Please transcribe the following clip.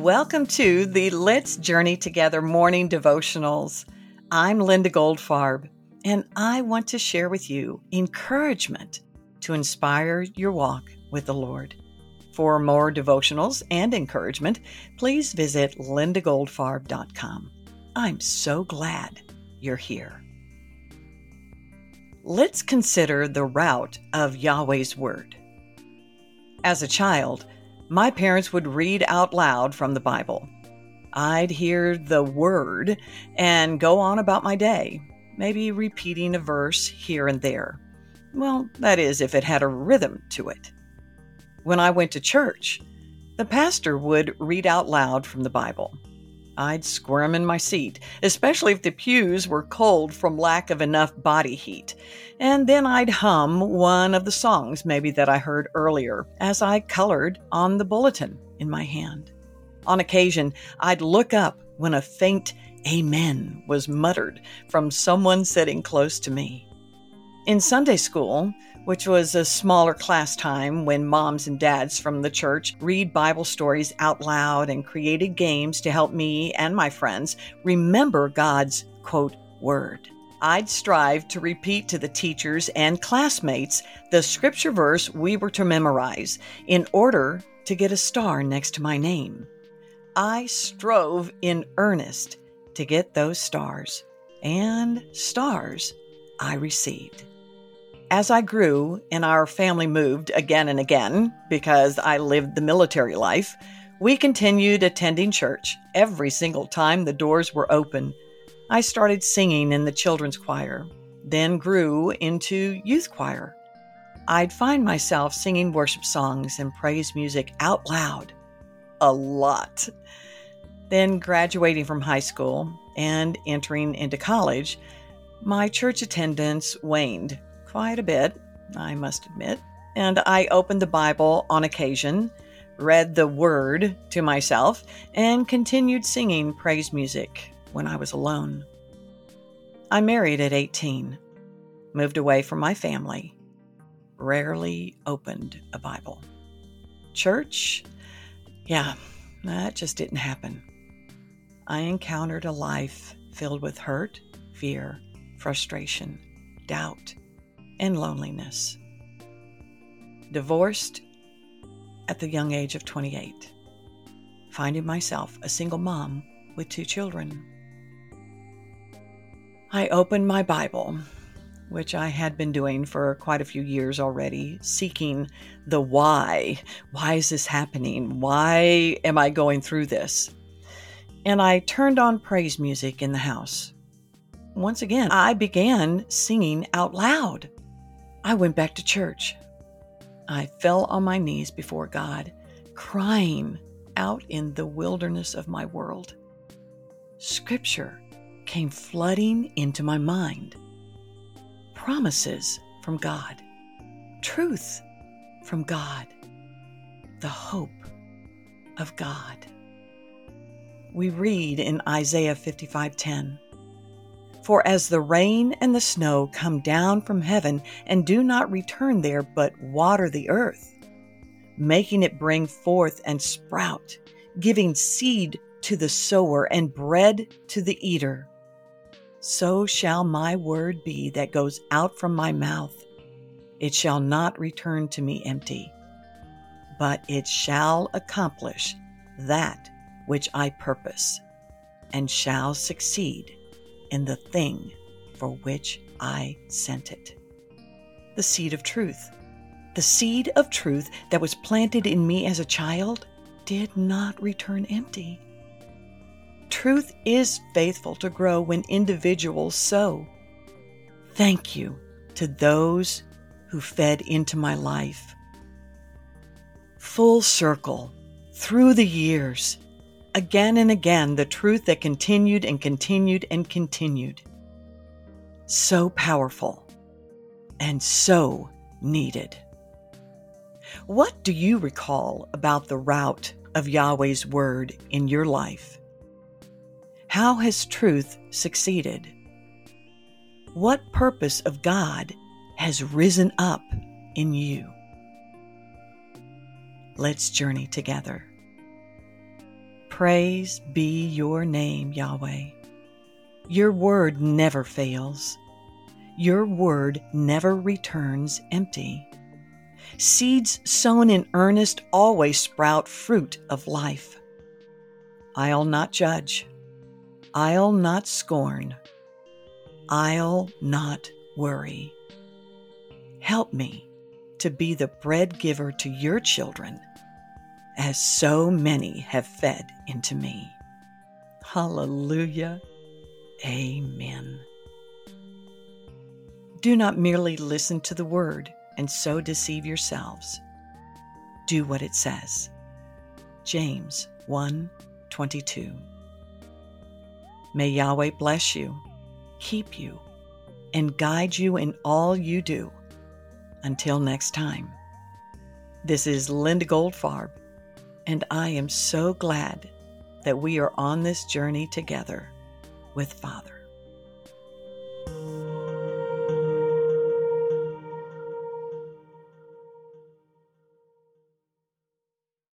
Welcome to the Let's Journey Together morning devotionals. I'm Linda Goldfarb, and I want to share with you encouragement to inspire your walk with the Lord. For more devotionals and encouragement, please visit lindagoldfarb.com. I'm so glad you're here. Let's consider the route of Yahweh's Word. As a child, my parents would read out loud from the Bible. I'd hear the word and go on about my day, maybe repeating a verse here and there. Well, that is, if it had a rhythm to it. When I went to church, the pastor would read out loud from the Bible. I'd squirm in my seat, especially if the pews were cold from lack of enough body heat. And then I'd hum one of the songs, maybe that I heard earlier, as I colored on the bulletin in my hand. On occasion, I'd look up when a faint Amen was muttered from someone sitting close to me. In Sunday school, which was a smaller class time when moms and dads from the church read Bible stories out loud and created games to help me and my friends remember God's quote word. I'd strive to repeat to the teachers and classmates the scripture verse we were to memorize in order to get a star next to my name. I strove in earnest to get those stars, and stars I received. As I grew and our family moved again and again because I lived the military life, we continued attending church every single time the doors were open. I started singing in the children's choir, then grew into youth choir. I'd find myself singing worship songs and praise music out loud a lot. Then, graduating from high school and entering into college, my church attendance waned quite a bit, I must admit. And I opened the Bible on occasion, read the Word to myself, and continued singing praise music when I was alone. I married at 18, moved away from my family, rarely opened a Bible. Church? Yeah, that just didn't happen. I encountered a life filled with hurt, fear, frustration, doubt, and loneliness. Divorced at the young age of 28, finding myself a single mom with two children. I opened my Bible, which I had been doing for quite a few years already, seeking the why. Why is this happening? Why am I going through this? And I turned on praise music in the house. Once again, I began singing out loud. I went back to church. I fell on my knees before God, crying out in the wilderness of my world. Scripture came flooding into my mind. Promises from God, truth from God, the hope of God. We read in Isaiah 55:10. For as the rain and the snow come down from heaven and do not return there, but water the earth, making it bring forth and sprout, giving seed to the sower and bread to the eater, so shall my word be that goes out from my mouth. It shall not return to me empty, but it shall accomplish that which I purpose, and shall succeed in the thing for which I sent it. The seed of truth. The seed of truth that was planted in me as a child did not return empty. Truth is faithful to grow when individuals sow. Thank you to those who fed into my life. Full circle, through the years, again and again the truth that continued and continued and continued. So powerful and so needed. What do you recall about the route of Yahweh's Word in your life? How has truth succeeded? What purpose of God has risen up in you? Let's journey together. Praise be your name, Yahweh. Your word never fails. Your word never returns empty. Seeds sown in earnest always sprout fruit of life. I'll not judge. I'll not scorn. I'll not worry. Help me to be the bread giver to your children, as so many have fed into me. Hallelujah. Amen. Do not merely listen to the word and so deceive yourselves. Do what it says. James 1 22. May Yahweh bless you, keep you, and guide you in all you do. Until next time, this is Linda Goldfarb, and I am so glad that we are on this journey together with Father.